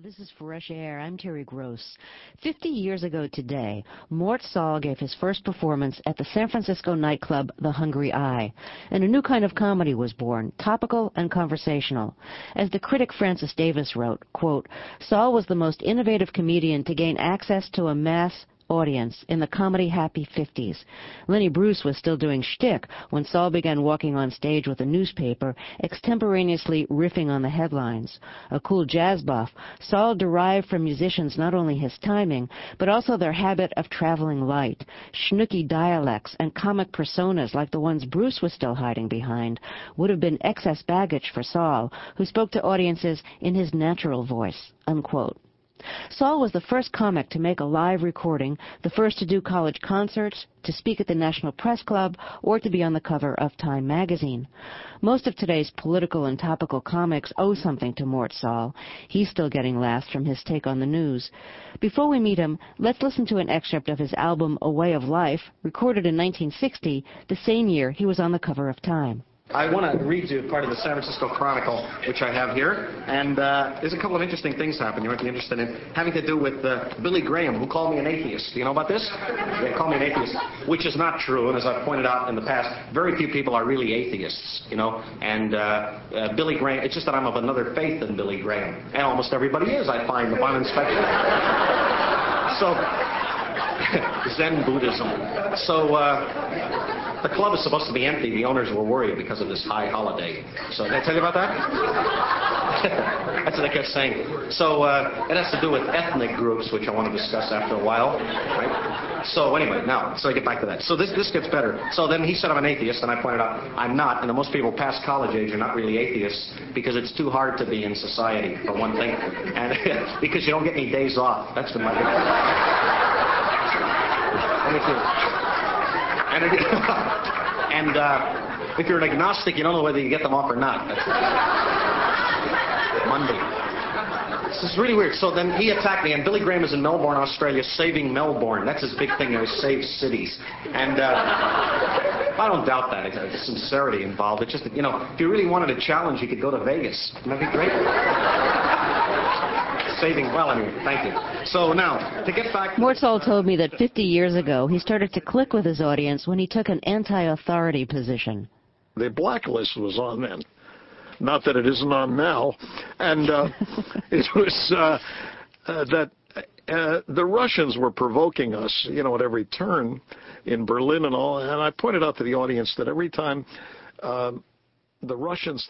This is Fresh Air. I'm Terry Gross. Fifty years ago today, Mort Sahl gave his first performance at the San Francisco nightclub The Hungry Eye, and a new kind of comedy was born, topical and conversational. As the critic Francis Davis wrote, quote, Sahl was the most innovative comedian to gain access to a mass audience in the comedy happy 50s. Lenny Bruce was still doing shtick when Sahl began walking on stage with a newspaper, extemporaneously riffing on the headlines. A cool jazz buff, Sahl derived from musicians not only his timing, but also their habit of traveling light. Schnooky dialects and comic personas like the ones Bruce was still hiding behind would have been excess baggage for Sahl, who spoke to audiences in his natural voice. Unquote. Sahl was the first comic to make a live recording, the first to do college concerts, to speak at the National Press Club, or to be on the cover of Time magazine. Most of today's political and topical comics owe something to Mort Sahl. He's still getting laughs from his take on the news. Before we meet him, let's listen to an excerpt of his album A Way of Life, recorded in 1960, the same year he was on the cover of Time. I want to read you part of the San Francisco Chronicle, which I have here. And uh, there's a couple of interesting things happen you might be interested in, having to do with uh, Billy Graham, who called me an atheist. Do you know about this? They called me an atheist, which is not true. And as I've pointed out in the past, very few people are really atheists, you know. And uh, uh Billy Graham, it's just that I'm of another faith than Billy Graham. And almost everybody is, I find, upon inspection. so, Zen Buddhism. So, uh, the club is supposed to be empty. The owners were worried because of this high holiday. So did I tell you about that? That's what I kept saying. So uh, it has to do with ethnic groups, which I want to discuss after a while. Right? So anyway, now, so I get back to that. So this, this gets better. So then he said I'm an atheist, and I pointed out I'm not, and most people past college age are not really atheists because it's too hard to be in society, for one thing, and because you don't get any days off. That's the money. Let me see. And, it, and uh, if you're an agnostic, you don't know whether you get them off or not. Monday. This is really weird. So then he attacked me, and Billy Graham is in Melbourne, Australia, saving Melbourne. That's his big thing. He saves cities. And uh, I don't doubt that. Sincerity involved. It's just, you know, if you really wanted a challenge, you could go to Vegas. Wouldn't that be great? Saving well anyway. Thank you. So now, to get back... Mort Sahl told me that 50 years ago, he started to click with his audience when he took an anti-authority position. The blacklist was on then. Not that it isn't on now. And uh, it was uh, uh, that uh, the Russians were provoking us, you know, at every turn in Berlin and all. And I pointed out to the audience that every time um, the Russians